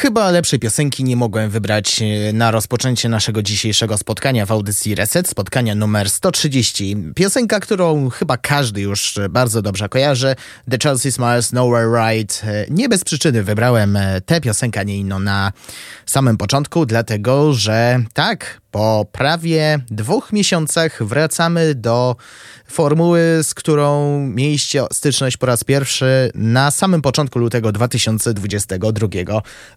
Chyba lepszej piosenki nie mogłem wybrać e, na rozpoczęcie naszego dzisiejszego spotkania w audycji Reset, spotkania numer 130. Piosenka, którą chyba każdy już bardzo dobrze kojarzy, The Chelsea Smiles Nowhere Right. E, nie bez przyczyny wybrałem e, tę piosenkę, a nie inną na samym początku, dlatego że tak, po prawie dwóch miesiącach wracamy do formuły, z którą mieliście styczność po raz pierwszy na samym początku lutego 2022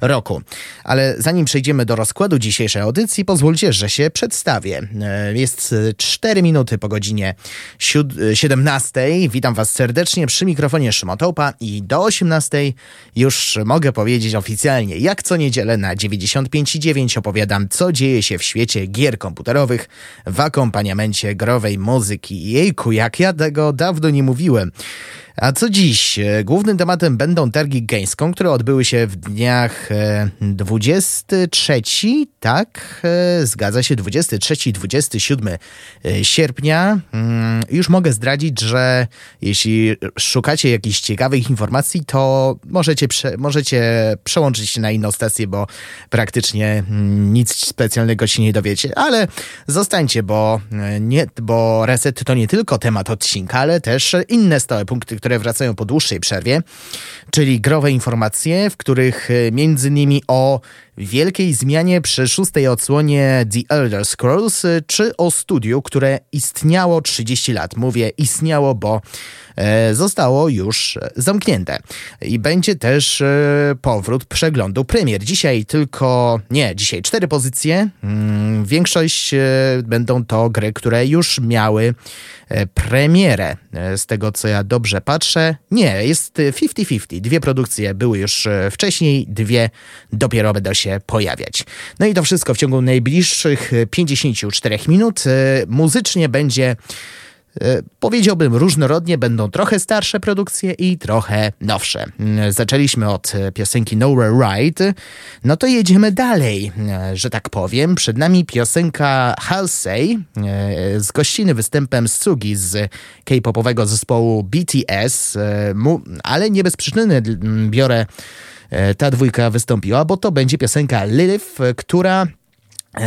roku. Ale zanim przejdziemy do rozkładu dzisiejszej audycji, pozwólcie, że się przedstawię. E, jest 4 minuty po godzinie 17. Witam Was serdecznie przy mikrofonie Szymotołpa i do 18 już mogę powiedzieć oficjalnie, jak co niedzielę na 95,9 opowiadam, co dzieje się w świecie gier komputerowych w akompaniamencie growej muzyki. Jejku, jak ja tego dawno nie mówiłem. A co dziś? E, głównym tematem będą targi Gamescom, które odbyły się w dniach 23, e, tak, e, zgadza się, 23-27 sierpnia. Mm, już mogę zdradzić, że jeśli szukacie jakichś ciekawych informacji, to możecie, prze, możecie przełączyć się na inną stację, bo praktycznie mm, nic specjalnego się nie dowiecie, ale zostańcie, bo, nie, bo reset to nie tylko temat odcinka, ale też inne stałe punkty, które wracają po dłuższej przerwie, czyli growe informacje, w których e, między innymi o wielkiej zmianie przy szóstej odsłonie The Elder Scrolls, e, czy o studiu, które istniało 30 lat. Mówię istniało, bo e, zostało już zamknięte. I będzie też powrót przeglądu premier. Dzisiaj tylko, nie, dzisiaj cztery pozycje. Mm, większość będą to gry, które już miały E, premierę. E, z tego co ja dobrze patrzę, nie, jest 50-50. Dwie produkcje były już e, wcześniej, dwie dopiero będą się pojawiać. No i to wszystko w ciągu najbliższych 54 minut. Muzycznie będzie E, powiedziałbym różnorodnie, będą trochę starsze produkcje i trochę nowsze. Mm, zaczęliśmy od e, piosenki Nowhere Right, no to jedziemy dalej, e, że tak powiem. Przed nami piosenka Halsey z gościny występem Sugi z K-popowego zespołu BTS, ale nie bez przyczyny biorę ta dwójka wystąpiła, bo to będzie piosenka Lilith, która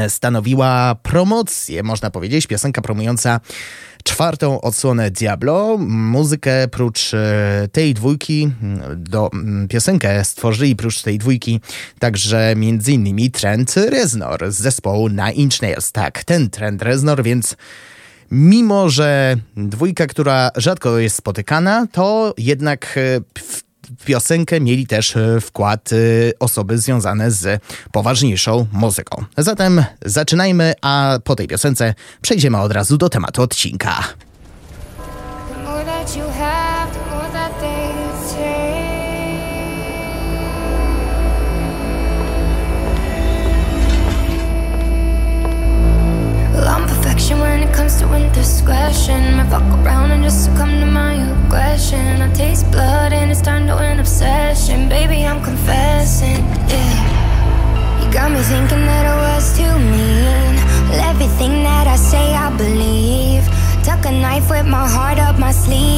stanowiła promocję, można powiedzieć, piosenka promująca czwartą odsłonę Diablo. Muzykę prócz e, tej dwójki, do piosenkę stworzyli prócz tej dwójki także m.in. Trent Reznor z zespołu Nine Inch Nails. Tak, ten Trent Reznor, więc mimo, że dwójka, która rzadko jest spotykana, to jednak e, w piosenkę mieli też e, wkład e, osoby związane z poważniejszą muzyką. Zatem zaczynajmy, a po tej piosence przejdziemy od razu do tematu odcinka. perfection comes to indiscretion. I fuck around and just succumb to my aggression. I taste blood and it's turned to an obsession. Baby, I'm confessing, yeah. You got me thinking that I was too mean. Everything that I say, I believe. Tuck a knife with my heart up my sleeve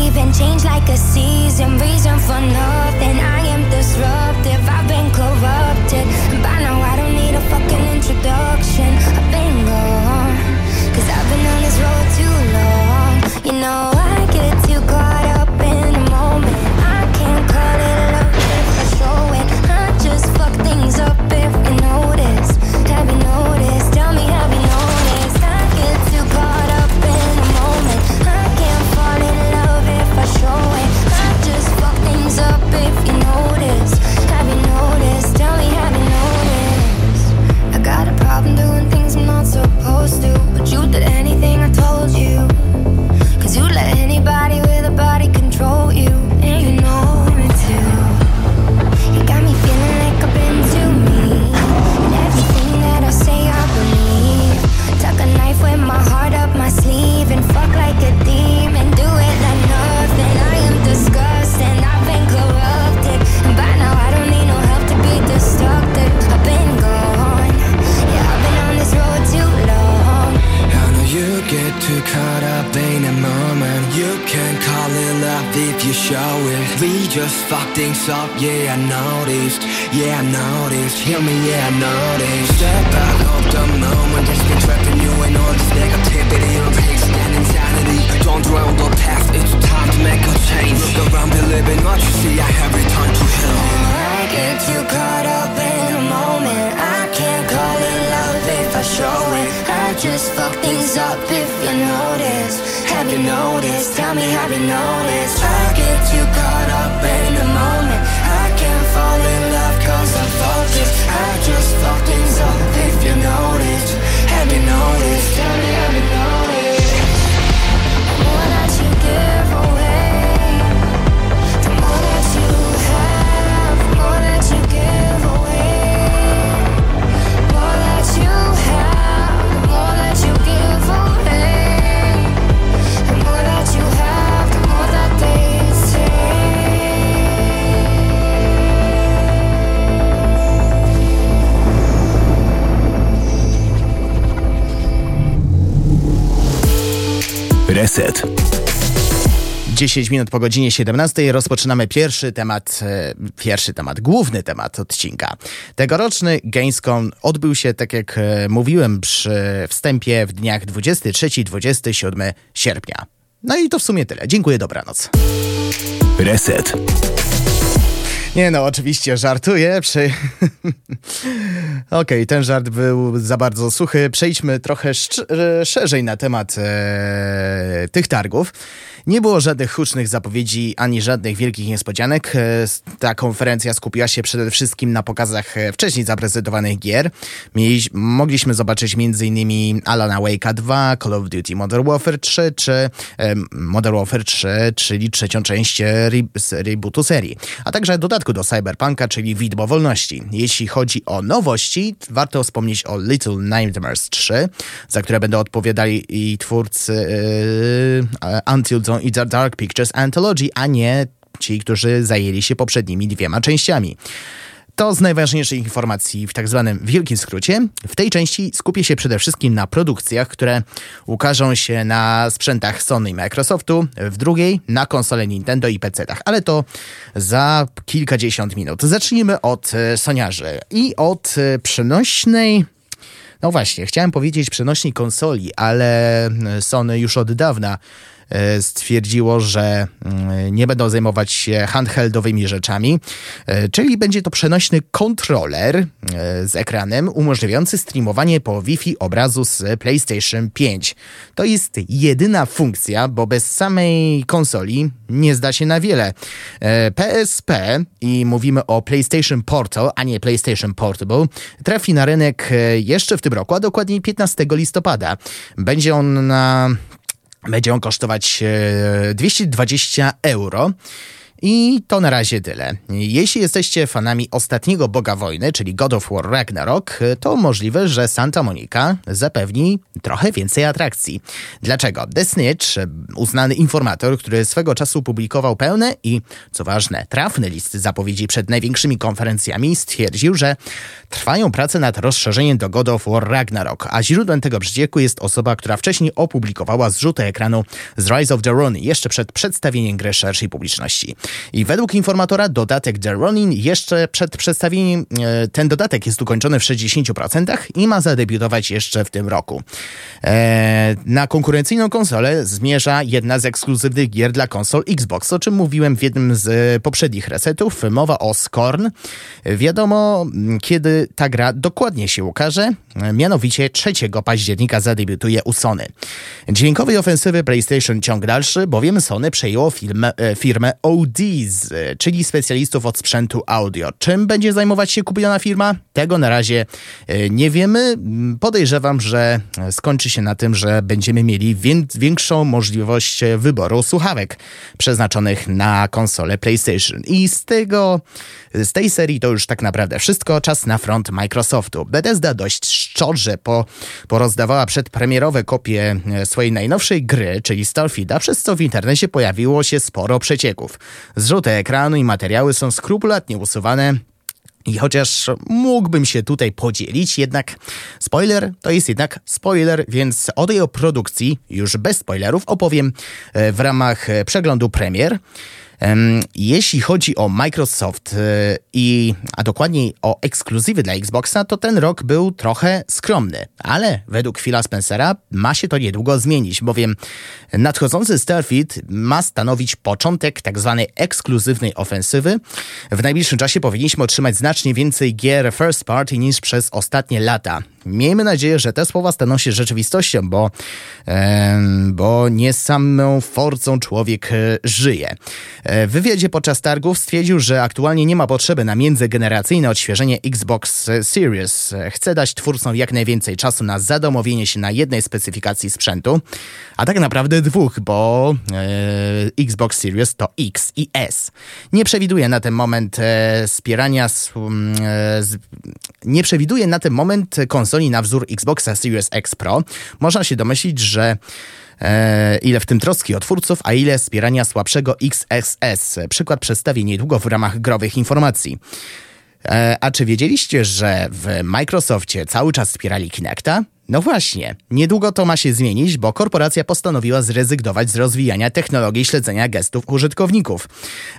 10 minut po godzinie 17 rozpoczynamy pierwszy temat, e, pierwszy temat, główny temat odcinka. Tegoroczny Gamescom odbył się, tak jak e, mówiłem przy wstępie, w dniach 23-27 sierpnia. No i to w sumie tyle. Dziękuję, dobranoc. Reset. Nie no, oczywiście żartuję. Przy... Okej, okay, ten żart był za bardzo suchy. Przejdźmy trochę szerzej na temat e, tych targów. Nie było żadnych hucznych zapowiedzi ani żadnych wielkich niespodzianek. E, ta konferencja skupiła się przede wszystkim na pokazach e, wcześniej zaprezentowanych gier. Mogliśmy zobaczyć m.in. Alana Wake'a 2, Call of Duty Modern Warfare 3 czy Modern Warfare 3, czyli trzecią część re rebootu serii, a także dodatku do Cyberpunka, czyli Widmo Wolności. Jeśli chodzi o nowości, warto wspomnieć o Little Nightmares 3, za które będą odpowiadali i twórcy yy, Until Dawn i The Dark Pictures Anthology, a nie ci, którzy zajęli się poprzednimi dwiema częściami. To z najważniejszych informacji w tak zwanym wielkim skrócie. W tej części skupię się przede wszystkim na produkcjach, które ukażą się na sprzętach Sony i Microsoftu, w drugiej na konsole Nintendo i PC-tach, ale to za kilkadziesiąt minut. Zacznijmy od e, soniarzy i od e, przenośnej no właśnie, chciałem powiedzieć przenośnej konsoli, ale e, Sony już od dawna stwierdziło, że mm, nie będą zajmować się handheldowymi rzeczami, e, czyli będzie to przenośny kontroler e, z ekranem umożliwiający streamowanie po Wi-Fi obrazu z PlayStation 5. To jest jedyna funkcja, bo bez samej konsoli nie zda się na wiele. PSP i mówimy o PlayStation Portal, a nie PlayStation Portable, trafi na rynek jeszcze w tym roku, a dokładniej 15 listopada. Będzie on na będzie on kosztować 220 e, euro. I to na razie tyle. Jeśli jesteście fanami ostatniego Boga Wojny, czyli God of War Ragnarok, to możliwe, że Santa Monica zapewni trochę więcej atrakcji. Dlaczego? The Snitch, uznany informator, który swego czasu publikował pełne i, co ważne, trafny list zapowiedzi przed największymi konferencjami, stwierdził, że trwają prace nad rozszerzeniem do God of War Ragnarok, a źródłem tego przecieku jest osoba, która wcześniej opublikowała zrzuty ekranu z Rise of the Ronin jeszcze przed przedstawieniem gry szerszej publiczności. I według informatora dodatek The Ronin jeszcze przed przedstawieniem, e, ten dodatek jest ukończony w 60% i ma zadebiutować jeszcze w tym roku. E, na konkurencyjną konsolę zmierza jedna z ekskluzywnych gier dla konsol Xbox, o czym mówiłem w jednym z poprzednich resetów. Mowa o Scorn. Wiadomo, kiedy ta gra dokładnie się ukaże, mianowicie 3 października zadebiutuje u Sony. Dźwiękowej ofensywy PlayStation ciąg dalszy, bowiem Sony przejęło firmę, e, firmę OD Czyli specjalistów od sprzętu audio. Czym będzie zajmować się kupiona firma? Tego na razie e, nie wiemy. Podejrzewam, że skończy się na tym, że będziemy mieli większą możliwość wyboru słuchawek przeznaczonych na konsolę PlayStation. I z tego, z tej serii to już tak naprawdę wszystko. Czas na front Microsoftu. Bethesda dość szczodrze po, porozdawała przedpremierowe kopie e, swojej najnowszej gry, czyli Starfielda, przez co w internecie pojawiło się sporo przecieków. Zrzuty ekranu i materiały są skrupulatnie usuwane, i chociaż mógłbym się tutaj podzielić, jednak spoiler to jest jednak spoiler, więc o tej produkcji już bez spoilerów opowiem e, w ramach e, przeglądu premier. Jeśli chodzi o Microsoft e, i, a dokładniej o ekskluzywy dla Xboxa, to ten rok był trochę skromny, ale według Phila Spencera ma się to niedługo zmienić, bowiem nadchodzący Starfield ma stanowić początek tzw. Tak ekskluzywnej ofensywy. W najbliższym czasie powinniśmy otrzymać znacznie więcej gier first party niż przez ostatnie lata. Miejmy nadzieję, że te słowa staną się rzeczywistością, bo, bo nie samą forcą człowiek e, żyje. E, w wywiadzie podczas targów stwierdził, że aktualnie nie ma potrzeby na międzygeneracyjne odświeżenie Xbox Series. Chce dać twórcom jak najwięcej czasu na zadomowienie się na jednej specyfikacji sprzętu, a tak naprawdę dwóch, bo e, Xbox Series to X i S. Nie przewiduje na ten moment e, wspierania, e, nie przewiduje na ten moment konsoli na wzór Xboxa Series X Pro. Można się domyślić, że E, ile w tym troski o twórców, a ile wspierania słabszego XSS. Przykład przedstawię niedługo w ramach growych informacji. E, a czy wiedzieliście, że w Microsoftie cały czas wspierali Kinecta? No właśnie, niedługo to ma się zmienić, bo korporacja postanowiła zrezygnować z rozwijania technologii śledzenia gestów użytkowników.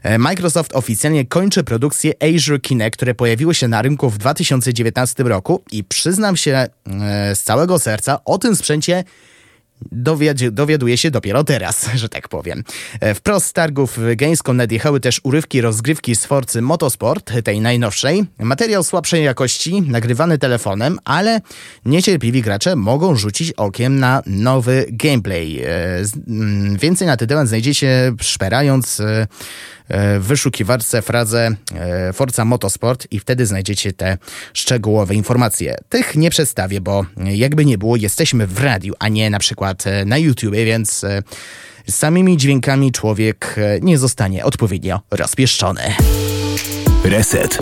E, Microsoft oficjalnie kończy produkcję Azure Kinect, które pojawiło się na rynku w 2019 roku i przyznam się e, z całego serca, o tym sprzęcie dowiad- dowiaduje się dopiero teraz, że tak powiem. E, Wprost z targów Gamescom nadjechały też urywki rozgrywki z Forcy Motorsport, tej najnowszej. Materiał słabszej jakości, nagrywany telefonem, ale niecierpliwi gracze mogą rzucić okiem na nowy gameplay. E, mm, Więcej na ten temat znajdziecie szperając e, w wyszukiwarce frazę e, Forza Motorsport i wtedy znajdziecie te szczegółowe informacje. Tych nie przedstawię, bo e, jakby nie było, jesteśmy w radiu, a nie na przykład e, na YouTubie, więc e, samymi dźwiękami człowiek e, nie zostanie odpowiednio rozpieszczony. Reset.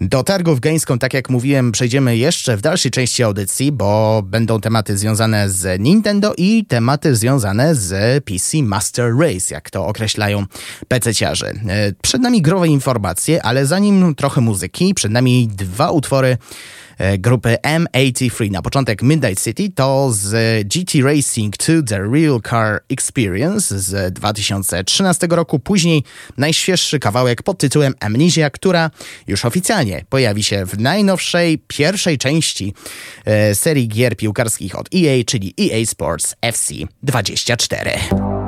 Do targów Gamescom, tak jak mówiłem, przejdziemy jeszcze w dalszej części audycji, bo będą tematy związane z Nintendo i tematy związane z PC Master Race, jak to określają PC-ciarze. E, Przed nami growe informacje, ale zanim trochę muzyki, przed nami dwa utwory grupy M83. Na początek Midnight City to z GT Racing 2 The Real Car Experience z 2013 roku. Później najświeższy kawałek pod tytułem Amnesia, która już oficjalnie pojawi się w najnowszej pierwszej części e, serii gier piłkarskich od EA, czyli EA Sports FC 24.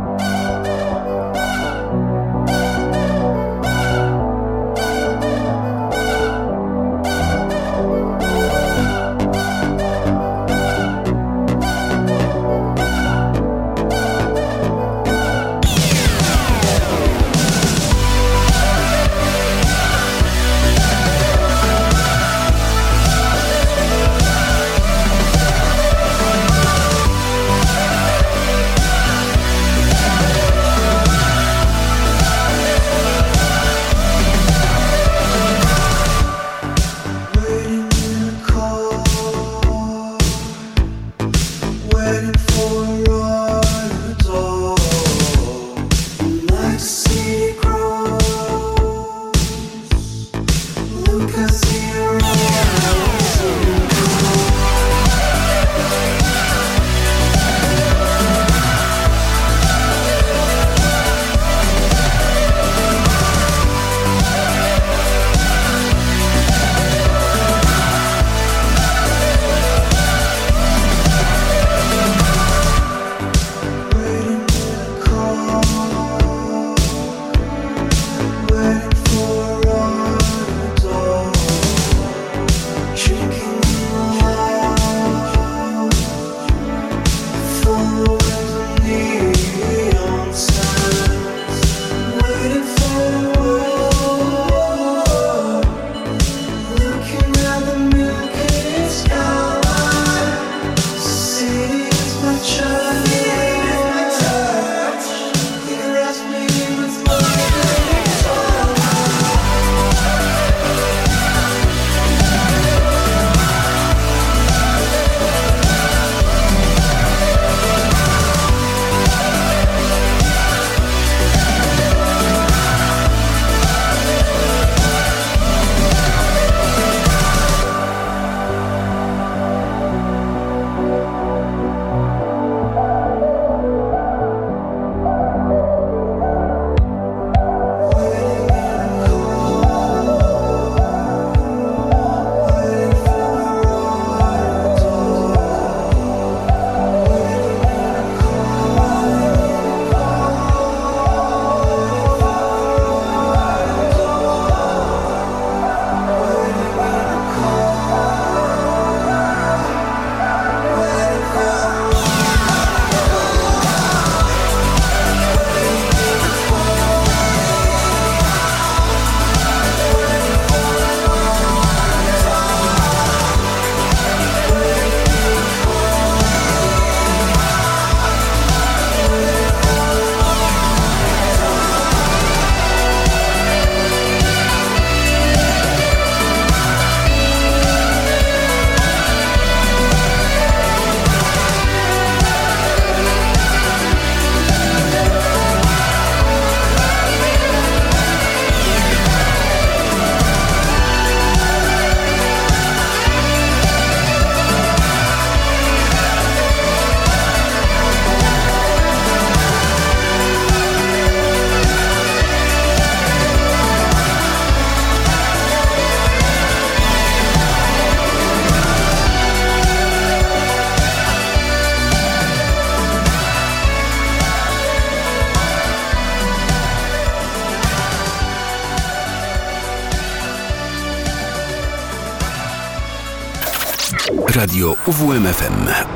Radio UWMFM.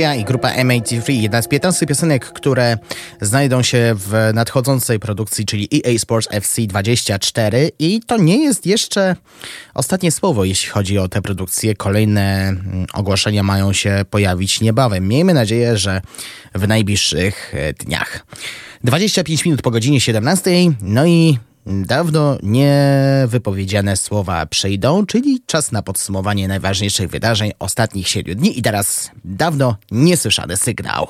Amnesia i grupa M83, jedna z 15 piosenek, które znajdą się w nadchodzącej produkcji, czyli EA Sports FC 24 i to nie jest jeszcze ostatnie słowo, jeśli chodzi o tę produkcję. Kolejne mm, ogłoszenia mają się pojawić niebawem. Miejmy nadzieję, że w najbliższych e, dniach. 25 minut po godzinie 17, no i Dawno niewypowiedziane słowa przejdą, czyli czas na podsumowanie najważniejszych wydarzeń ostatnich siedmiu dni i teraz dawno niesłyszany sygnał.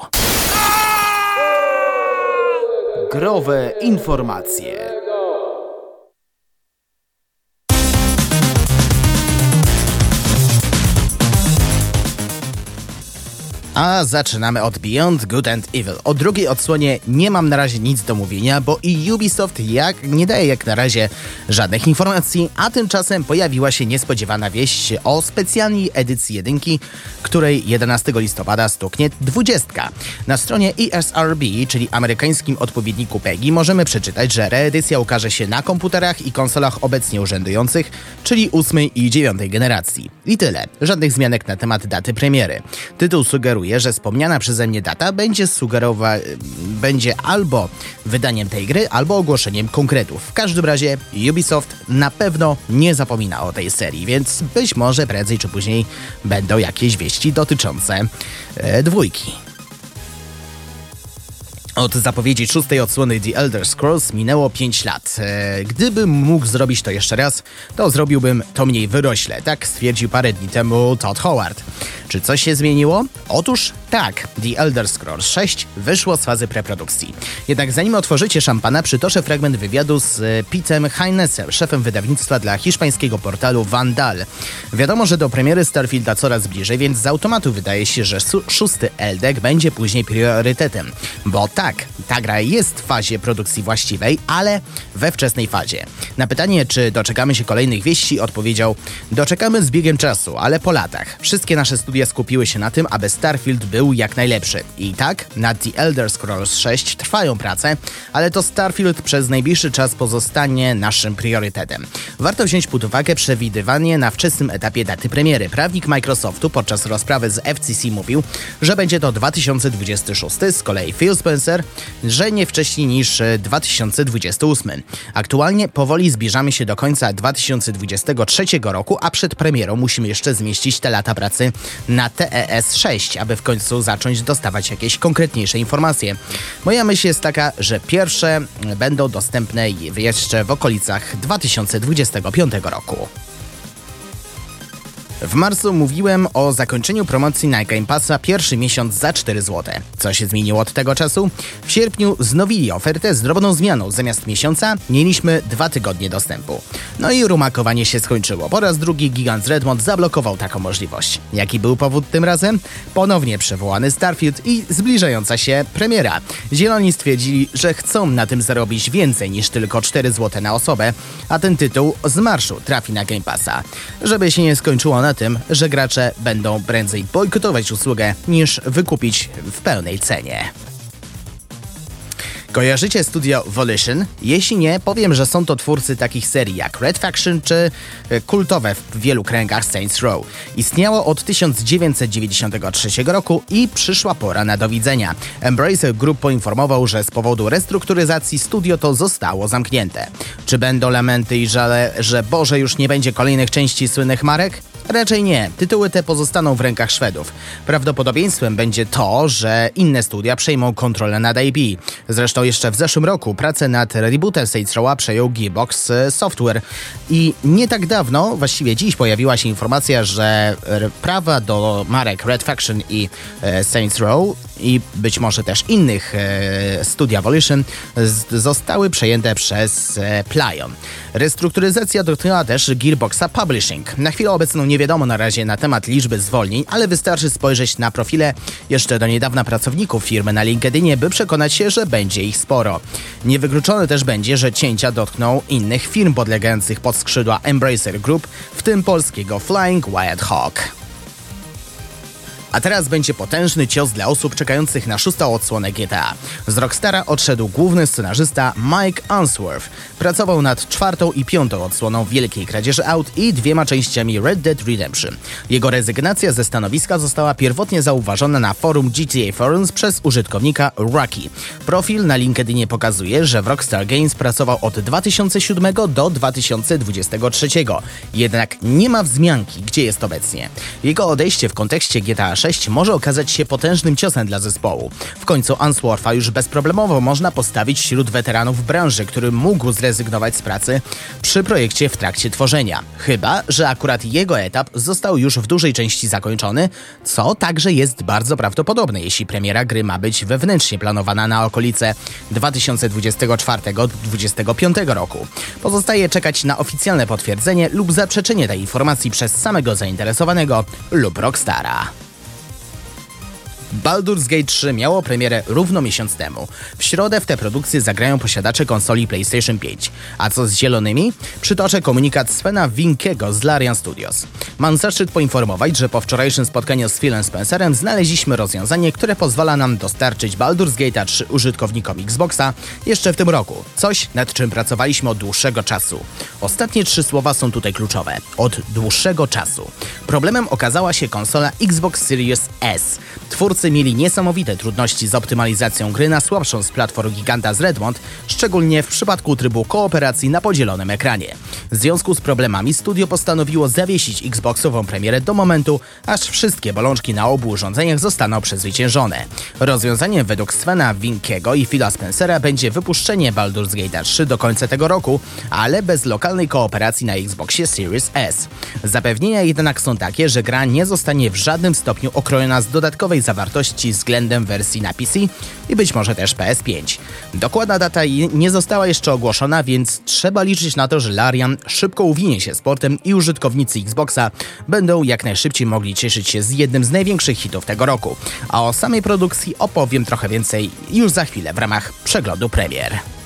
Growe informacje. A zaczynamy od Beyond Good and Evil. O drugiej odsłonie nie mam na razie nic do mówienia, bo i Ubisoft jak, nie daje jak na razie żadnych informacji, a tymczasem pojawiła się niespodziewana wieść o specjalnej edycji jedynki, której 11 listopada stuknie 20. Na stronie ESRB, czyli amerykańskim odpowiedniku PEGI, możemy przeczytać, że reedycja ukaże się na komputerach i konsolach obecnie urzędujących, czyli 8 i 9 generacji. I tyle. Żadnych zmianek na temat daty premiery. Tytuł sugeruje, że wspomniana przeze mnie data będzie sugerować, będzie albo wydaniem tej gry, albo ogłoszeniem konkretów. W każdym razie Ubisoft na pewno nie zapomina o tej serii, więc być może prędzej czy później będą jakieś wieści dotyczące e, dwójki. Od zapowiedzi szóstej odsłony The Elder Scrolls minęło 5 lat. E, gdybym mógł zrobić to jeszcze raz, to zrobiłbym to mniej wyrośle, tak stwierdził parę dni temu Todd Howard. Czy coś się zmieniło? Otóż tak, The Elder Scrolls 6 wyszło z fazy preprodukcji. Jednak zanim otworzycie szampana, przytoczę fragment wywiadu z e, Pitem Heinesem, szefem wydawnictwa dla hiszpańskiego portalu Vandal. Wiadomo, że do premiery Starfielda coraz bliżej, więc z automatu wydaje się, że szósty Eldek będzie później priorytetem. Bo tak, ta gra jest w fazie produkcji właściwej, ale we wczesnej fazie. Na pytanie, czy doczekamy się kolejnych wieści, odpowiedział: Doczekamy z biegiem czasu, ale po latach. Wszystkie nasze studia skupiły się na tym, aby Starfield był jak najlepszy. I tak, nad The Elder Scrolls 6 trwają prace, ale to Starfield przez najbliższy czas pozostanie naszym priorytetem. Warto wziąć pod uwagę przewidywanie na wczesnym etapie daty premiery. Prawnik Microsoftu podczas rozprawy z FCC mówił, że będzie to 2026, z kolei Phil Spencer, że nie wcześniej niż 2028. Aktualnie powoli zbliżamy się do końca 2023 roku, a przed premierą musimy jeszcze zmieścić te lata pracy na TES 6, aby w końcu zacząć dostawać jakieś konkretniejsze informacje. Moja myśl jest taka, że pierwsze będą dostępne jeszcze w okolicach 2025 roku. W marcu mówiłem o zakończeniu promocji na Game Passa pierwszy miesiąc za 4 zł. Co się zmieniło od tego czasu? W sierpniu znowili ofertę z drobną zmianą. Zamiast miesiąca mieliśmy dwa tygodnie dostępu. No i rumakowanie się skończyło. Po raz drugi gigant z Redmond zablokował taką możliwość. Jaki był powód tym razem? Ponownie przywołany Starfield i zbliżająca się premiera. Zieloni stwierdzili, że chcą na tym zarobić więcej niż tylko 4 zł na osobę, a ten tytuł z marszu trafi na Game Passa. Żeby się nie skończyło na na tym, że gracze będą prędzej bojkotować usługę niż wykupić w pełnej cenie. Kojarzycie studio Volition? Jeśli nie, powiem, że są to twórcy takich serii jak Red Faction czy e, kultowe w wielu kręgach Saints Row. Istniało od 1993 roku i przyszła pora na do widzenia. Embracer Group poinformował, że z powodu restrukturyzacji studio to zostało zamknięte. Czy będą lamenty i żale, że Boże już nie będzie kolejnych części słynnych marek? Raczej nie. Tytuły te pozostaną w rękach Szwedów. Prawdopodobieństwem będzie to, że inne studia przejmą kontrolę nad IP. Zresztą jeszcze w zeszłym roku pracę nad rebootem Saints przejął Gearbox e, Software. I nie tak dawno, właściwie dziś pojawiła się informacja, że prawa do marek Red Faction i e, Saints Row i być może też innych e, studia Volition zostały przejęte przez e, Plyon. Restrukturyzacja dotknęła też Gearboxa Publishing. Na chwilę obecną nie wiadomo na razie na temat liczby zwolnień, ale wystarczy spojrzeć na profile jeszcze do niedawna pracowników firmy na LinkedInie, by przekonać się, że będzie ich sporo. Niewykluczone też będzie, że cięcia dotkną innych firm podlegających pod skrzydła Embracer Group, w tym polskiego Flying Wild Hawk. A teraz będzie potężny cios dla osób czekających na szóstą odsłonę GTA. Z Rockstara odszedł główny scenarzysta Mike Unsworth. Pracował nad czwartą i piątą odsłoną Wielkiej Kradzieży Aut i dwiema częściami Red Dead Redemption. Jego rezygnacja ze stanowiska została pierwotnie zauważona na forum GTA Forums przez użytkownika Rocky. Profil na LinkedInie pokazuje, że w Rockstar Games pracował od 2007 do 2023. Jednak nie ma wzmianki, gdzie jest obecnie. Jego odejście w kontekście GTA 6 może okazać się potężnym ciosem dla zespołu. W końcu Unsworth'a już bezproblemowo można postawić wśród weteranów branży, który mógł zrezygnować z pracy przy projekcie w trakcie tworzenia. Chyba, że akurat jego etap został już w dużej części zakończony, co także jest bardzo prawdopodobne, jeśli premiera gry ma być wewnętrznie planowana na okolice 2024-2025 roku. Pozostaje czekać na oficjalne potwierdzenie lub zaprzeczenie tej informacji przez samego zainteresowanego lub Rockstara. Baldur's Gate 3 miało premierę równo miesiąc temu. W środę w tę produkcję zagrają posiadacze konsoli PlayStation 5. A co z zielonymi? Przytoczę komunikat Svena Winkiego z Larian Studios. Mam zaszczyt poinformować, że po wczorajszym spotkaniu z Philem Spencerem znaleźliśmy rozwiązanie, które pozwala nam dostarczyć Baldur's Gate 3 użytkownikom Xboxa jeszcze w tym roku. Coś, nad czym pracowaliśmy od dłuższego czasu. Ostatnie trzy słowa są tutaj kluczowe. Od dłuższego czasu. Problemem okazała się konsola Xbox Series S. Twórcy mieli niesamowite trudności z optymalizacją gry na słabszą z platform giganta z Redmond, szczególnie w przypadku trybu kooperacji na podzielonym ekranie. W związku z problemami studio postanowiło zawiesić Xboxową premierę do momentu, aż wszystkie bolączki na obu urządzeniach zostaną przezwyciężone. Rozwiązaniem według Svena Winkiego i Phila Spencera będzie wypuszczenie Baldur's Gate 3 do końca tego roku, ale bez lokalnej kooperacji na Xboxie Series S. Zapewnienia jednak są takie, że gra nie zostanie w żadnym stopniu okrojona z dodatkowej zawartości względem wersji na PC i być może też PS5. Dokładna data nie została jeszcze ogłoszona, więc trzeba liczyć na to, że Larian szybko uwinie się sportem i użytkownicy Xboxa będą jak najszybciej mogli cieszyć się z jednym z największych hitów tego roku. A o samej produkcji opowiem trochę więcej już za chwilę w ramach przeglądu premier.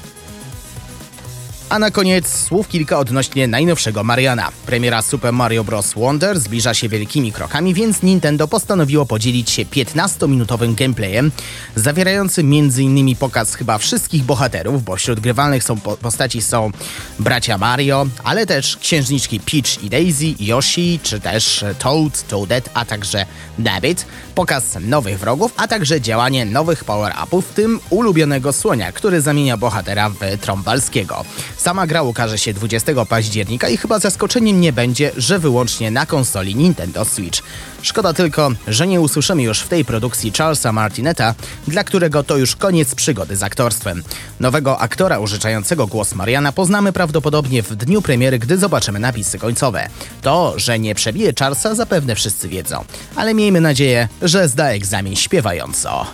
A na koniec słów kilka odnośnie najnowszego Mariana. Premiera Super Mario Bros. Wonder zbliża się wielkimi krokami, więc Nintendo postanowiło podzielić się 15-minutowym gameplayem, zawierającym m.in. pokaz chyba wszystkich bohaterów, bo wśród grywalnych są postaci są bracia Mario, ale też księżniczki Peach i Daisy, Yoshi, czy też Toad, Toadette, a także David, pokaz nowych wrogów, a także działanie nowych power-upów, w tym ulubionego słonia, który zamienia bohatera w Trąbalskiego. Sama gra ukaże się 20 października i chyba zaskoczeniem nie będzie, że wyłącznie na konsoli Nintendo Switch. Szkoda tylko, że nie usłyszymy już w tej produkcji Charlesa Martineta, dla którego to już koniec przygody z aktorstwem. Nowego aktora użyczającego głos Mariana poznamy prawdopodobnie w dniu premiery, gdy zobaczymy napisy końcowe. To, że nie przebije Charlesa zapewne wszyscy wiedzą, ale miejmy nadzieję, że zda egzamin śpiewająco.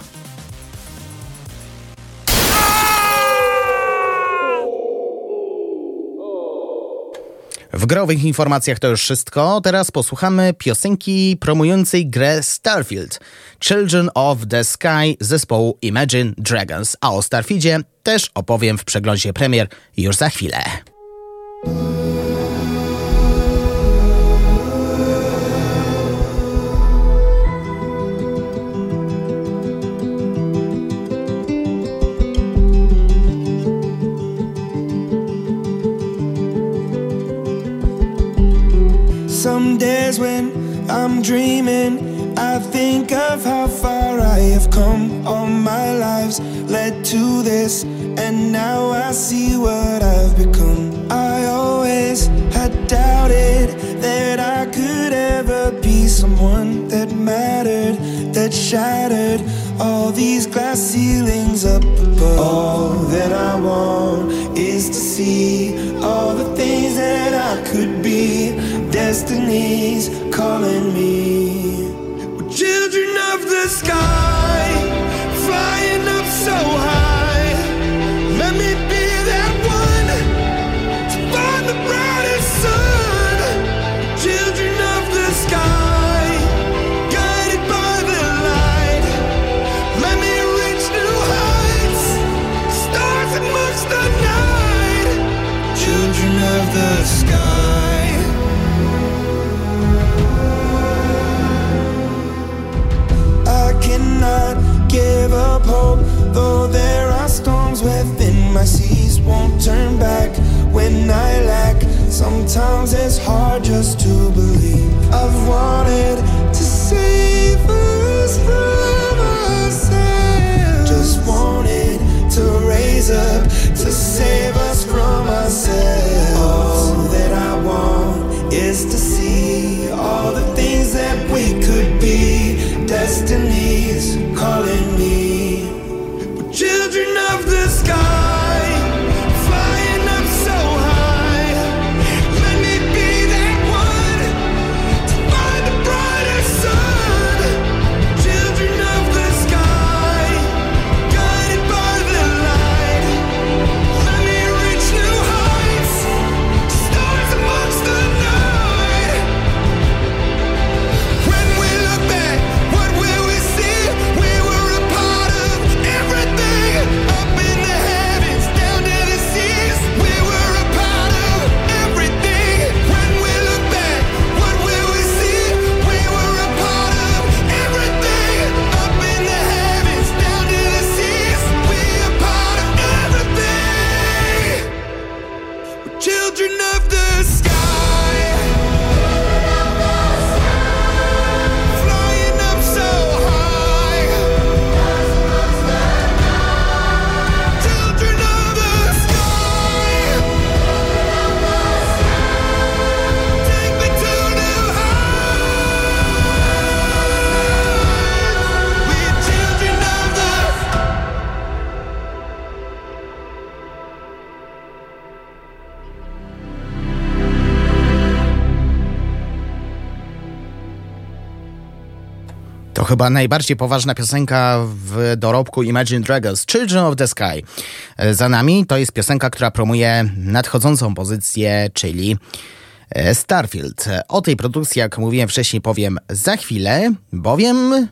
W growych informacjach to już wszystko. Teraz posłuchamy piosenki promującej grę Starfield Children of the Sky zespołu Imagine Dragons. A o Starfieldzie też opowiem w przeglądzie premier już za chwilę. Days when I'm dreaming, I think of how far I have come. All my lives led to this, and now I see what I've become. I always had doubted that I could ever be someone that mattered, that shattered all these glass ceilings up above. All that I want is to see all the things that I could be. Destiny's calling me. We're children of the sky, flying up so high. Seas. Won't turn back when I lack. Sometimes it's hard just to believe. I've wanted to save us from ourselves. Just wanted to raise up to save us from ourselves. All that I want is to see all the things that we could be. Destiny's calling me. Chyba najbardziej poważna piosenka w dorobku Imagine Dragons, Children of the Sky. Za nami to jest piosenka, która promuje nadchodzącą pozycję, czyli e, Starfield. O tej produkcji, jak mówiłem wcześniej, powiem za chwilę, bowiem e,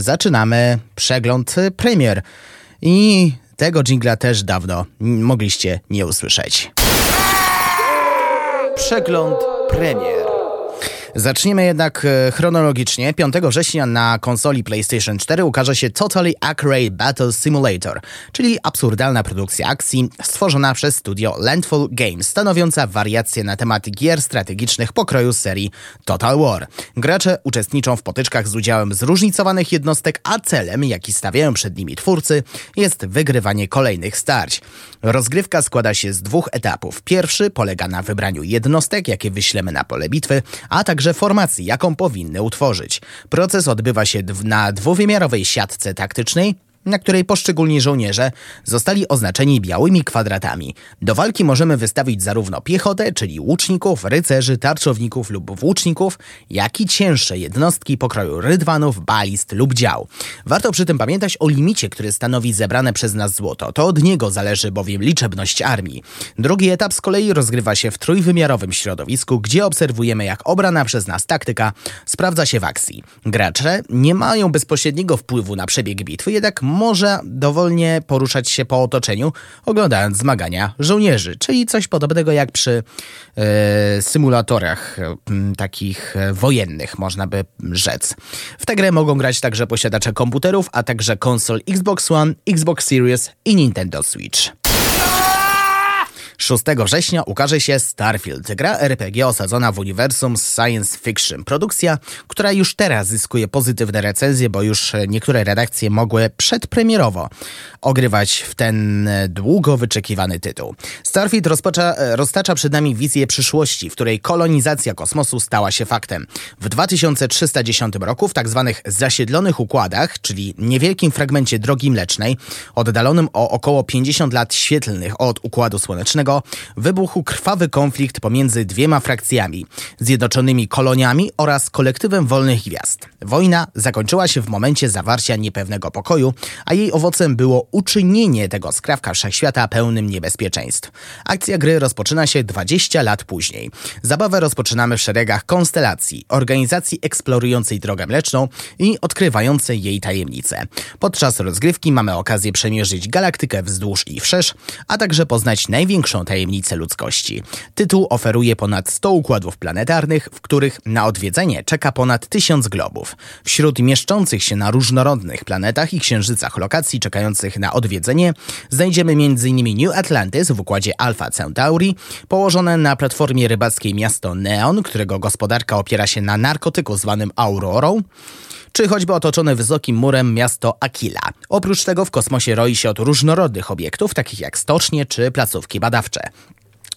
zaczynamy przegląd premier. I tego jingla też dawno mogliście nie usłyszeć. Przegląd premier. Zaczniemy jednak e, chronologicznie. 5 września na konsoli PlayStation 4 ukaże się Totally Accurate Battle Simulator, czyli absurdalna produkcja akcji stworzona przez studio Landfall Games, stanowiąca wariację na temat gier strategicznych pokroju serii Total War. Gracze uczestniczą w potyczkach z udziałem zróżnicowanych jednostek, a celem, jaki stawiają przed nimi twórcy, jest wygrywanie kolejnych starć. Rozgrywka składa się z dwóch etapów. Pierwszy polega na wybraniu jednostek, jakie wyślemy na pole bitwy, a także formacji, jaką powinny utworzyć. Proces odbywa się na dwuwymiarowej siatce taktycznej, na której poszczególni żołnierze zostali oznaczeni białymi kwadratami. Do walki możemy wystawić zarówno piechotę, czyli łuczników, rycerzy, tarczowników lub włóczników, jak i cięższe jednostki pokroju rydwanów, balist lub dział. Warto przy tym pamiętać o limicie, który stanowi zebrane przez nas złoto. To od niego zależy bowiem liczebność armii. Drugi etap z kolei rozgrywa się w trójwymiarowym środowisku, gdzie obserwujemy jak obrana przez nas taktyka sprawdza się w akcji. Gracze nie mają bezpośredniego wpływu na przebieg bitwy, jednak może dowolnie poruszać się po otoczeniu, oglądając zmagania żołnierzy, czyli coś podobnego jak przy e, symulatorach e, takich wojennych, można by rzec. W tę grę mogą grać także posiadacze komputerów, a także konsol Xbox One, Xbox Series i Nintendo Switch. 6 września ukaże się Starfield, gra RPG osadzona w uniwersum science fiction. Produkcja, która już teraz zyskuje pozytywne recenzje, bo już niektóre redakcje mogły przedpremierowo ogrywać w ten długo wyczekiwany tytuł. Starfield rozpacza, roztacza przed nami wizję przyszłości, w której kolonizacja kosmosu stała się faktem. W 2310 roku w. Tak zasiedlonych układach, czyli niewielkim fragmencie drogi mlecznej, oddalonym o około 50 lat świetlnych od Układu Słonecznego, wybuchł krwawy konflikt pomiędzy dwiema frakcjami zjednoczonymi koloniami oraz kolektywem wolnych gwiazd. Wojna zakończyła się w momencie zawarcia niepewnego pokoju, a jej owocem było uczynienie tego skrawka wszechświata pełnym niebezpieczeństw. Akcja gry rozpoczyna się 20 lat później. Zabawę rozpoczynamy w szeregach konstelacji, organizacji eksplorującej drogę mleczną i odkrywającej jej tajemnice. Podczas rozgrywki mamy okazję przemierzyć galaktykę wzdłuż i wszerz, a także poznać największą tajemnice ludzkości. Tytuł oferuje ponad 100 układów planetarnych, w których na odwiedzenie czeka ponad 1000 globów. Wśród mieszczących się na różnorodnych planetach i księżycach lokacji czekających na odwiedzenie znajdziemy m.in. New Atlantis w układzie Alpha Centauri, położone na platformie rybackiej miasto Neon, którego gospodarka opiera się na narkotyku zwanym Aurorą, czy choćby otoczone wysokim murem miasto Aquila. Oprócz tego w kosmosie roi się od różnorodnych obiektów, takich jak stocznie czy placówki badawcze.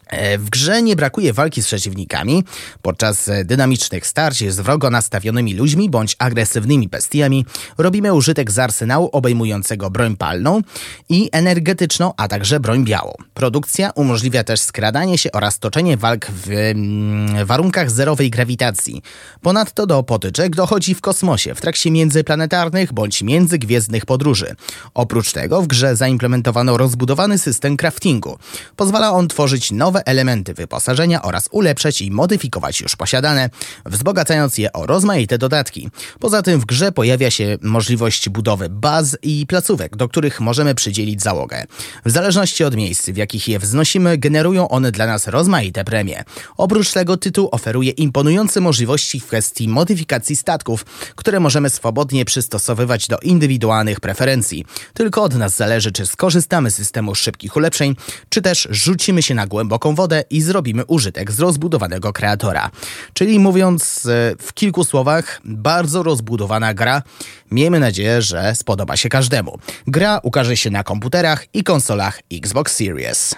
E, w grze nie brakuje walki z przeciwnikami. Podczas dynamicznych starć z wrogo nastawionymi ludźmi bądź agresywnymi bestiami robimy użytek z arsenału obejmującego broń palną i energetyczną, a także broń białą. Produkcja umożliwia też skradanie się oraz toczenie walk w mm, warunkach zerowej grawitacji. Ponadto do potyczek dochodzi w kosmosie, w trakcie międzyplanetarnych bądź międzygwiezdnych podróży. Oprócz tego w grze zaimplementowano rozbudowany system craftingu. Pozwala on tworzyć nowe nowe elementy wyposażenia oraz ulepszać i modyfikować już posiadane, wzbogacając je o rozmaite dodatki. Poza tym w grze pojawia się możliwość budowy baz i placówek, do których możemy przydzielić załogę. W zależności od miejsc, w jakich je wznosimy, generują one dla nas rozmaite premie. Oprócz tego tytuł oferuje imponujące możliwości w kwestii modyfikacji statków, które możemy swobodnie przystosowywać do indywidualnych preferencji. Tylko od nas zależy, czy skorzystamy z systemu szybkich ulepszeń, czy też rzucimy się na głęboką wodę i zrobimy użytek z rozbudowanego kreatora. Czyli mówiąc e, w kilku słowach, bardzo rozbudowana gra. Miejmy nadzieję, że spodoba się każdemu. Gra ukaże się na komputerach i konsolach Xbox Series.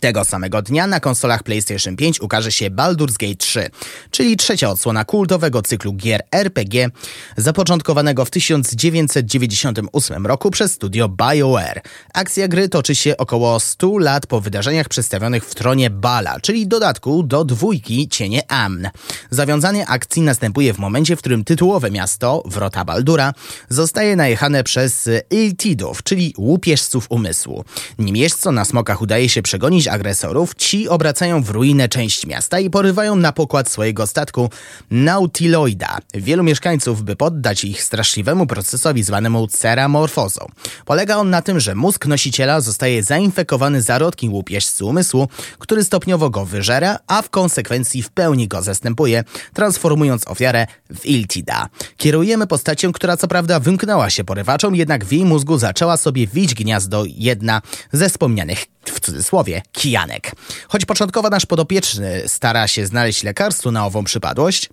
Tego samego dnia na konsolach PlayStation 5 ukaże się Baldur's Gate 3, czyli trzecia odsłona kultowego cyklu gier RPG zapoczątkowanego w 1998 roku przez studio BioWare. Akcja gry toczy się około 100 lat po wydarzeniach przedstawionych w tronie Bala, czyli dodatku do dwójki Cienie Amn. Zawiązanie akcji następuje w momencie, w którym tytułowe miasto, Wrota Baldura, zostaje najechane przez Iltidów, czyli łupieżców umysłu. Nim na smokach udaje się przegonić agresorów, ci obracają w ruinę część miasta i porywają na pokład swojego statku Nautiloida. Wielu mieszkańców, by poddać ich straszliwemu procesowi zwanemu ceramorfozą. Polega on na tym, że mózg nosiciela zostaje zainfekowany zarodkiem łupieżcy umysłu, który stopniowo go wyżera, a w konsekwencji w pełni go zastępuje, transformując ofiarę w Iltida. Kierujemy postacią, która co prawda wymknęła się porywaczom, jednak w jej mózgu zaczęła sobie wić gniazdo jedna ze wspomnianych w cudzysłowie, kijanek. Choć początkowo nasz podopieczny stara się znaleźć lekarstwo na ową przypadłość,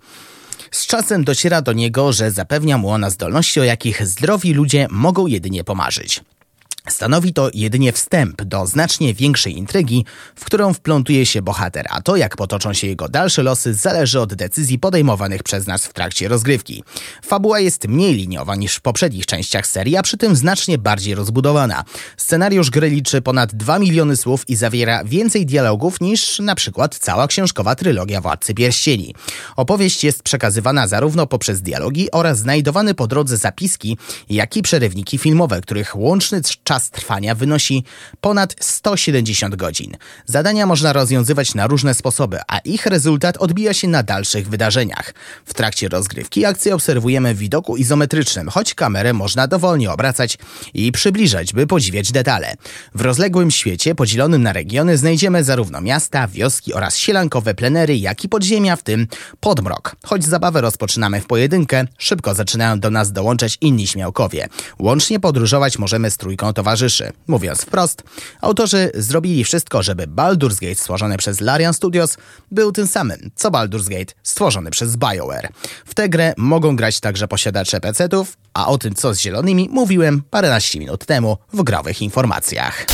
z czasem dociera do niego, że zapewnia mu ona zdolności, o jakich zdrowi ludzie mogą jedynie pomarzyć. Stanowi to jedynie wstęp do znacznie większej intrygi, w którą wplątuje się bohater, a to jak potoczą się jego dalsze losy zależy od decyzji podejmowanych przez nas w trakcie rozgrywki. Fabuła jest mniej liniowa niż w poprzednich częściach serii, a przy tym znacznie bardziej rozbudowana. Scenariusz gry liczy ponad 2 miliony słów i zawiera więcej dialogów niż na przykład cała książkowa trylogia Władcy Pierścieni. Opowieść jest przekazywana zarówno poprzez dialogi oraz znajdowane po drodze zapiski, jak i przerywniki filmowe, których łączny czas czas trwania wynosi ponad 170 godzin. Zadania można rozwiązywać na różne sposoby, a ich rezultat odbija się na dalszych wydarzeniach. W trakcie rozgrywki akcję obserwujemy w widoku izometrycznym, choć kamerę można dowolnie obracać i przybliżać, by podziwiać detale. W rozległym świecie podzielonym na regiony znajdziemy zarówno miasta, wioski oraz sielankowe plenery, jak i podziemia, w tym podmrok. Choć zabawę rozpoczynamy w pojedynkę, szybko zaczynają do nas dołączać inni śmiałkowie. Łącznie podróżować możemy z trójką. Mówiąc wprost, autorzy zrobili wszystko, żeby Baldur's Gate stworzony przez Larian Studios był tym samym, co Baldur's Gate stworzony przez BioWare. W tę grę mogą grać także posiadacze PC-ów, a o tym co z zielonymi mówiłem paręnaście minut temu w growych informacjach.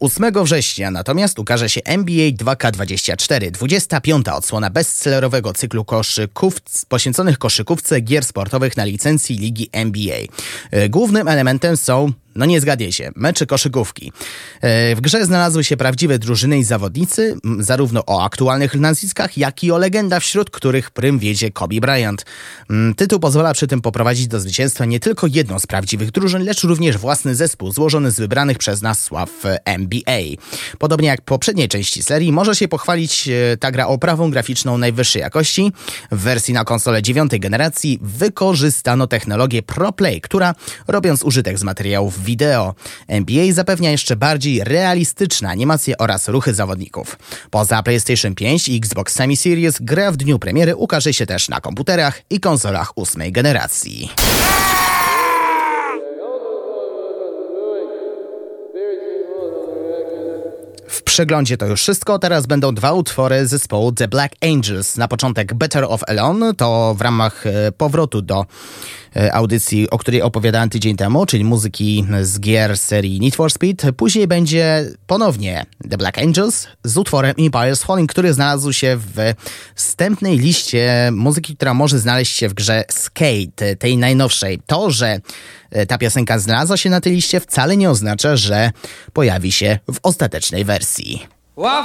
8 września natomiast ukaże się NBA 2K24, 25. odsłona bestsellerowego cyklu koszykówc poświęconych koszykówce gier sportowych na licencji ligi NBA. Głównym elementem są no nie zgadnie się, mecze koszykówki. E, w grze znalazły się prawdziwe drużyny i zawodnicy, zarówno o aktualnych nazwiskach, jak i o legendach, wśród których prym wiedzie Kobe Bryant. Tytuł pozwala przy tym poprowadzić do zwycięstwa nie tylko jedną z prawdziwych drużyn, lecz również własny zespół złożony z wybranych przez nas sław NBA. Podobnie jak poprzedniej części serii, może się pochwalić e, ta gra oprawą graficzną najwyższej jakości. W wersji na konsolę dziewiątej generacji wykorzystano technologię ProPlay, która robiąc użytek z materiałów wideo. NBA zapewnia jeszcze bardziej realistyczne animacje oraz ruchy zawodników. Poza PlayStation 5 i Xbox Semi Series gra w dniu premiery ukaże się też na komputerach i konsolach ósmej generacji. W przeglądzie to już wszystko. Teraz będą dwa utwory zespołu The Black Angels. Na początek Better of Alone, to w ramach e, powrotu do audycji, o której opowiadałem tydzień temu, czyli muzyki z gier serii Need for Speed. Później będzie ponownie The Black Angels z utworem Empire's Falling, który znalazł się w wstępnej liście muzyki, która może znaleźć się w grze Skate, tej najnowszej. To, że e, ta piosenka znalazła się na tej liście wcale nie oznacza, że pojawi się w ostatecznej wersji. Well,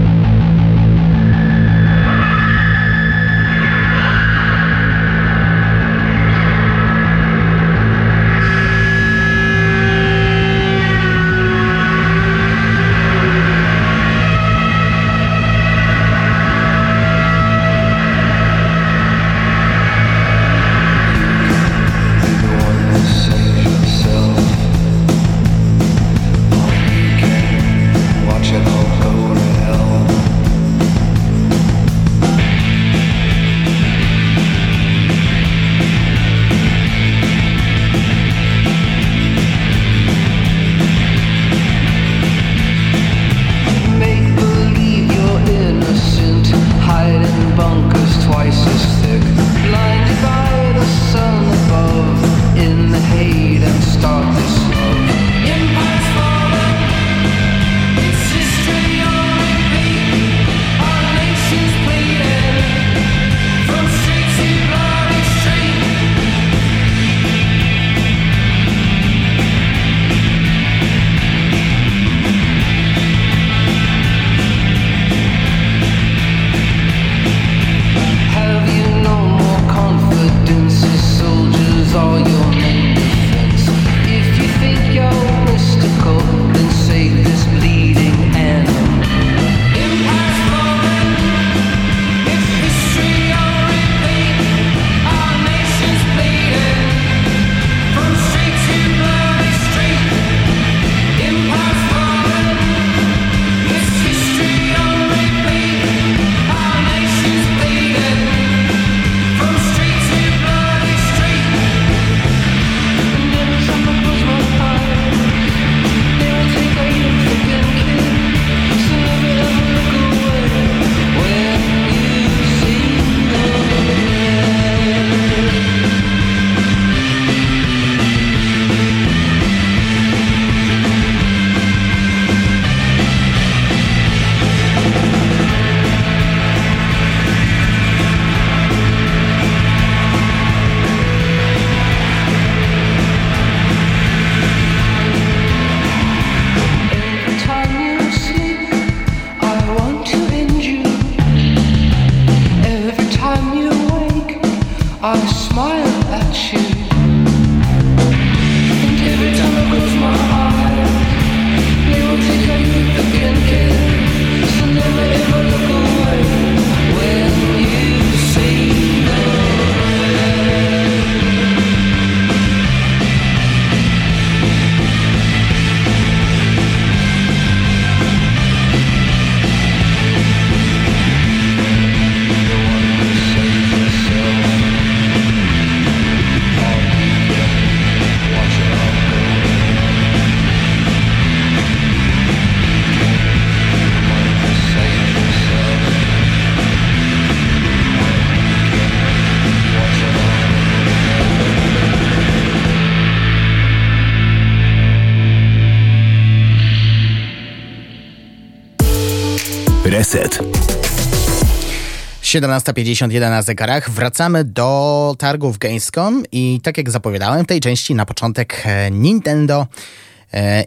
17.51 na zegarach. Wracamy do targów Gamescom i tak jak zapowiadałem w tej części na początek e, Nintendo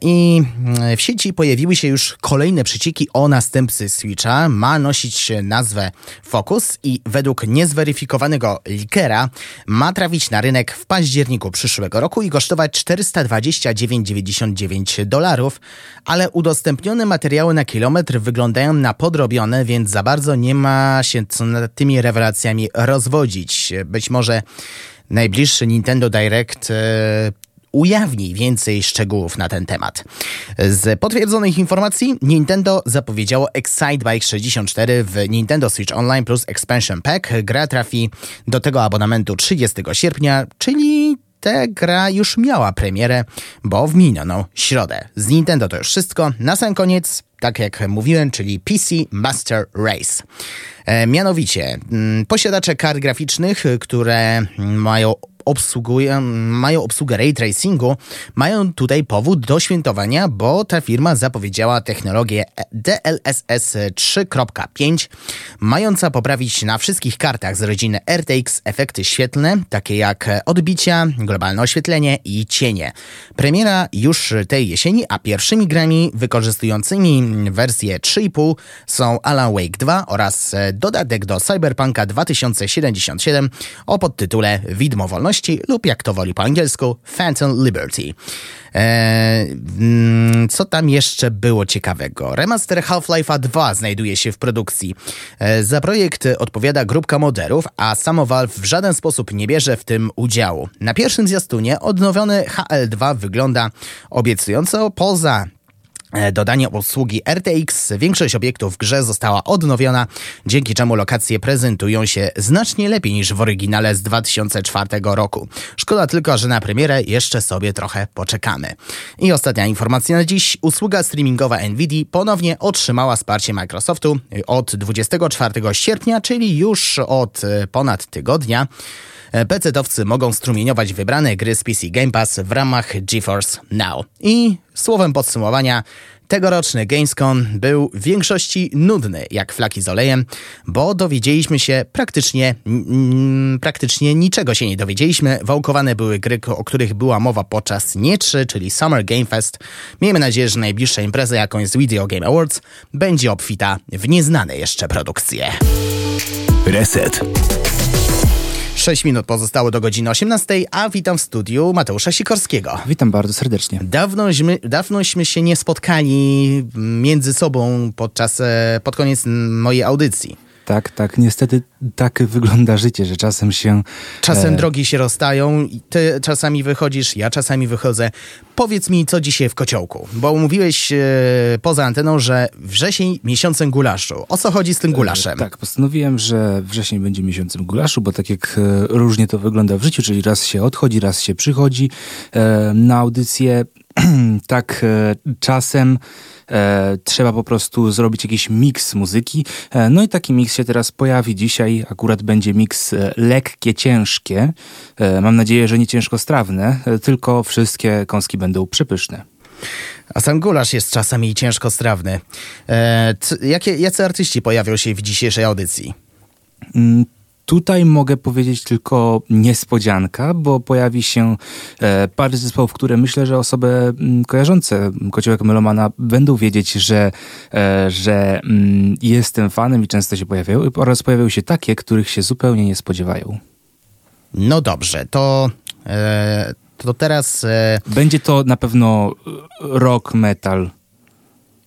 I mm, w sieci pojawiły się już kolejne przyciki o następcy Switcha. Ma nosić nazwę Focus i według niezweryfikowanego likera ma trafić na rynek w październiku przyszłego roku i kosztować 429,99 dolarów, ale udostępnione materiały na kilometr wyglądają na podrobione, więc za bardzo nie ma się co nad tymi rewelacjami rozwodzić. Być może najbliższy Nintendo Direct e, ujawni więcej szczegółów na ten temat. Z potwierdzonych informacji Nintendo zapowiedziało Excite Bike 64 w Nintendo Switch Online plus Expansion Pack. Gra trafi do tego abonamentu 30 sierpnia, czyli ta gra już miała premierę, bo w minioną środę. Z Nintendo to już wszystko. Na sam koniec, tak jak mówiłem, czyli PC Master Race. E, mianowicie, mm, posiadacze kart graficznych, które mają mają obsługę ray tracingu, mają tutaj powód do świętowania, bo ta firma zapowiedziała technologię DLSS 3.5, mająca poprawić na wszystkich kartach z rodziny RTX efekty świetlne, takie jak odbicia, globalne oświetlenie i cienie. Premiera już tej jesieni, a pierwszymi grami wykorzystującymi wersję 3.5 są Alan Wake 2 oraz dodatek do Cyberpunka 2077 o podtytule Widmo Wolności lub jak to woli po angielsku Phantom Liberty. Eee, co tam jeszcze było ciekawego? Remaster Half-Life'a 2 znajduje się w produkcji. Eee, za projekt odpowiada grupka moderów, a samo Valve w żaden sposób nie bierze w tym udziału. Na pierwszym zwiastunie odnowiony HL2 wygląda obiecująco, poza dodanie obsługi RTX większość obiektów w grze została odnowiona, dzięki czemu lokacje prezentują się znacznie lepiej niż w oryginale z 2004 roku. Szkoda tylko, że na premierę jeszcze sobie trochę poczekamy. I ostatnia informacja na dziś. Usługa streamingowa Nvidia ponownie otrzymała wsparcie Microsoftu od 24 sierpnia, czyli już od e, ponad tygodnia. PC-towcy mogą strumieniować wybrane gry z PC Game Pass w ramach GeForce Now. I słowem podsumowania, Tegoroczny Gamescom był w większości nudny, jak flaki z olejem, bo dowiedzieliśmy się praktycznie, mm, praktycznie niczego się nie dowiedzieliśmy. Wałkowane były gry, o których była mowa podczas nie 3, czyli Summer Game Fest. Miejmy nadzieję, że najbliższa impreza, jaką jest Video Game Awards, będzie obfita w nieznane jeszcze produkcje. Reset. 6 minut pozostało do godziny 18, a witam w studiu Mateusza Sikorskiego. Witam bardzo serdecznie. Dawnośmy, dawnośmy się nie spotkali między sobą podczas, e, pod koniec mojej audycji. Tak, tak. Niestety tak wygląda życie, że czasem się. Czasem e... drogi się rozstają, ty czasami wychodzisz, ja czasami wychodzę. Powiedz mi, co dzisiaj w kociołku, bo mówiłeś e, poza anteną, że wrzesień miesiącem gulaszu. O co chodzi z tym gulaszem? E, tak, postanowiłem, że wrzesień będzie miesiącem gulaszu, bo tak jak e, różnie to wygląda w życiu, czyli raz się odchodzi, raz się przychodzi e, na audycję. tak czasem e, trzeba po prostu zrobić jakiś miks muzyki. E, no i taki miks się teraz pojawi dzisiaj. Akurat będzie miks e, lekkie, ciężkie. E, mam nadzieję, że nie ciężkostrawne, e, tylko wszystkie kąski będą przepyszne. A sam gulasz jest czasami ciężkostrawny. E, jakie, jacy artyści pojawią się w dzisiejszej audycji? Tutaj mogę powiedzieć tylko niespodzianka, bo pojawi się e, parę zespołów, które myślę, że osoby mm, kojarzące Kociołek Melomana będą wiedzieć, że, e, że mm, jestem fanem i często się pojawiają oraz pojawiają się takie, których się zupełnie nie spodziewają. No dobrze, to, e, to teraz... E, Będzie to na pewno rock metal.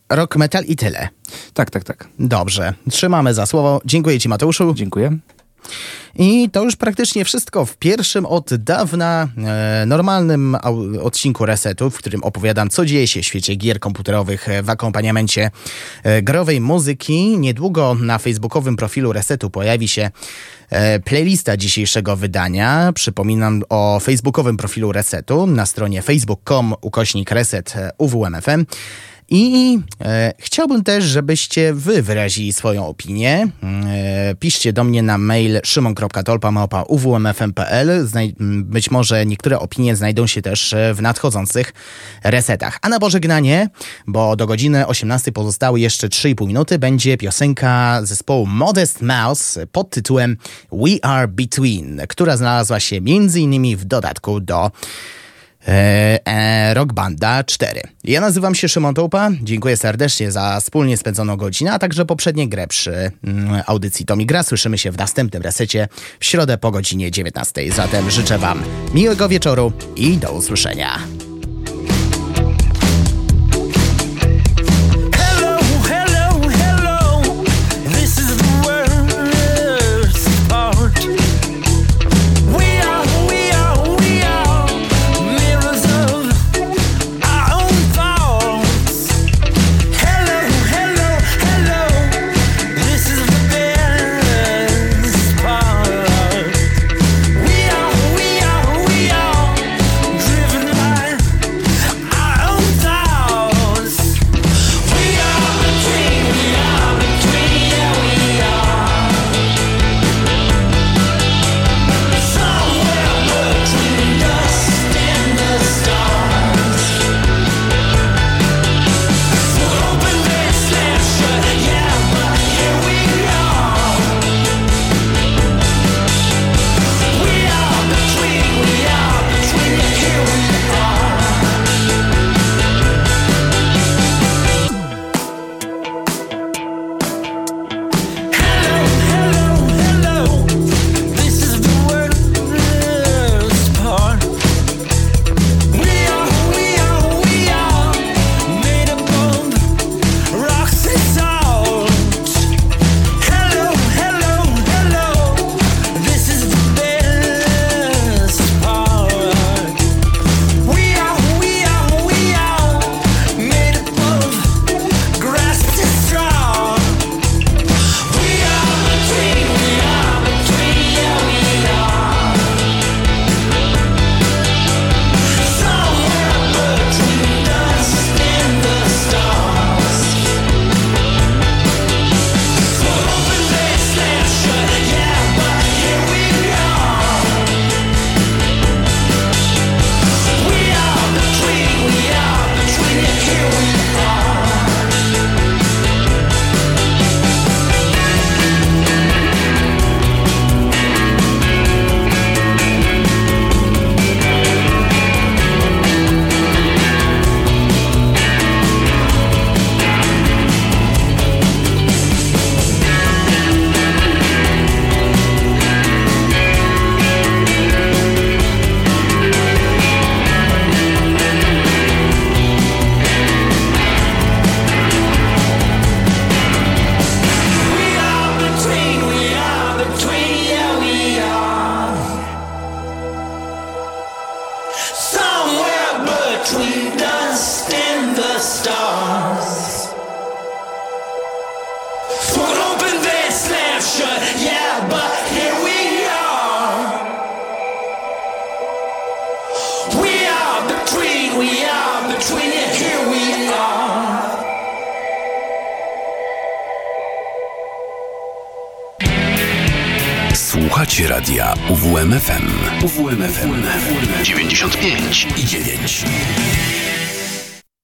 Rock metal i tyle. Tak, tak, tak. Dobrze, trzymamy za słowo. Dziękuję Ci Mateuszu. Dziękuję. I to już praktycznie wszystko w pierwszym od dawna e, normalnym odcinku Resetu, w którym opowiadam, co dzieje się w świecie gier komputerowych w akompaniamencie e, growej muzyki. Niedługo na facebookowym profilu Resetu pojawi się e, playlista dzisiejszego wydania. Przypominam o facebookowym profilu Resetu na stronie facebook.com ukośnik reset UWMFM. I e, chciałbym też, żebyście wy wyrazili swoją opinię. E, piszcie do mnie na mail szymon.tolpa.uwmfm.pl. być może niektóre opinie znajdą się też e, w nadchodzących resetach. A na pożegnanie, bo do godziny 18 pozostały jeszcze 3,5 minuty, będzie piosenka zespołu Modest Mouse pod tytułem We Are Between, która znalazła się między innymi w dodatku do e Rock Banda 4. Ja nazywam się Szymon Tołpa, dziękuję serdecznie za wspólnie spędzoną godzinę, a także poprzednie grę przy mm, audycji Tomi Gra. Słyszymy się w następnym resecie w środę po godzinie 19. Zatem życzę Wam miłego wieczoru i do usłyszenia.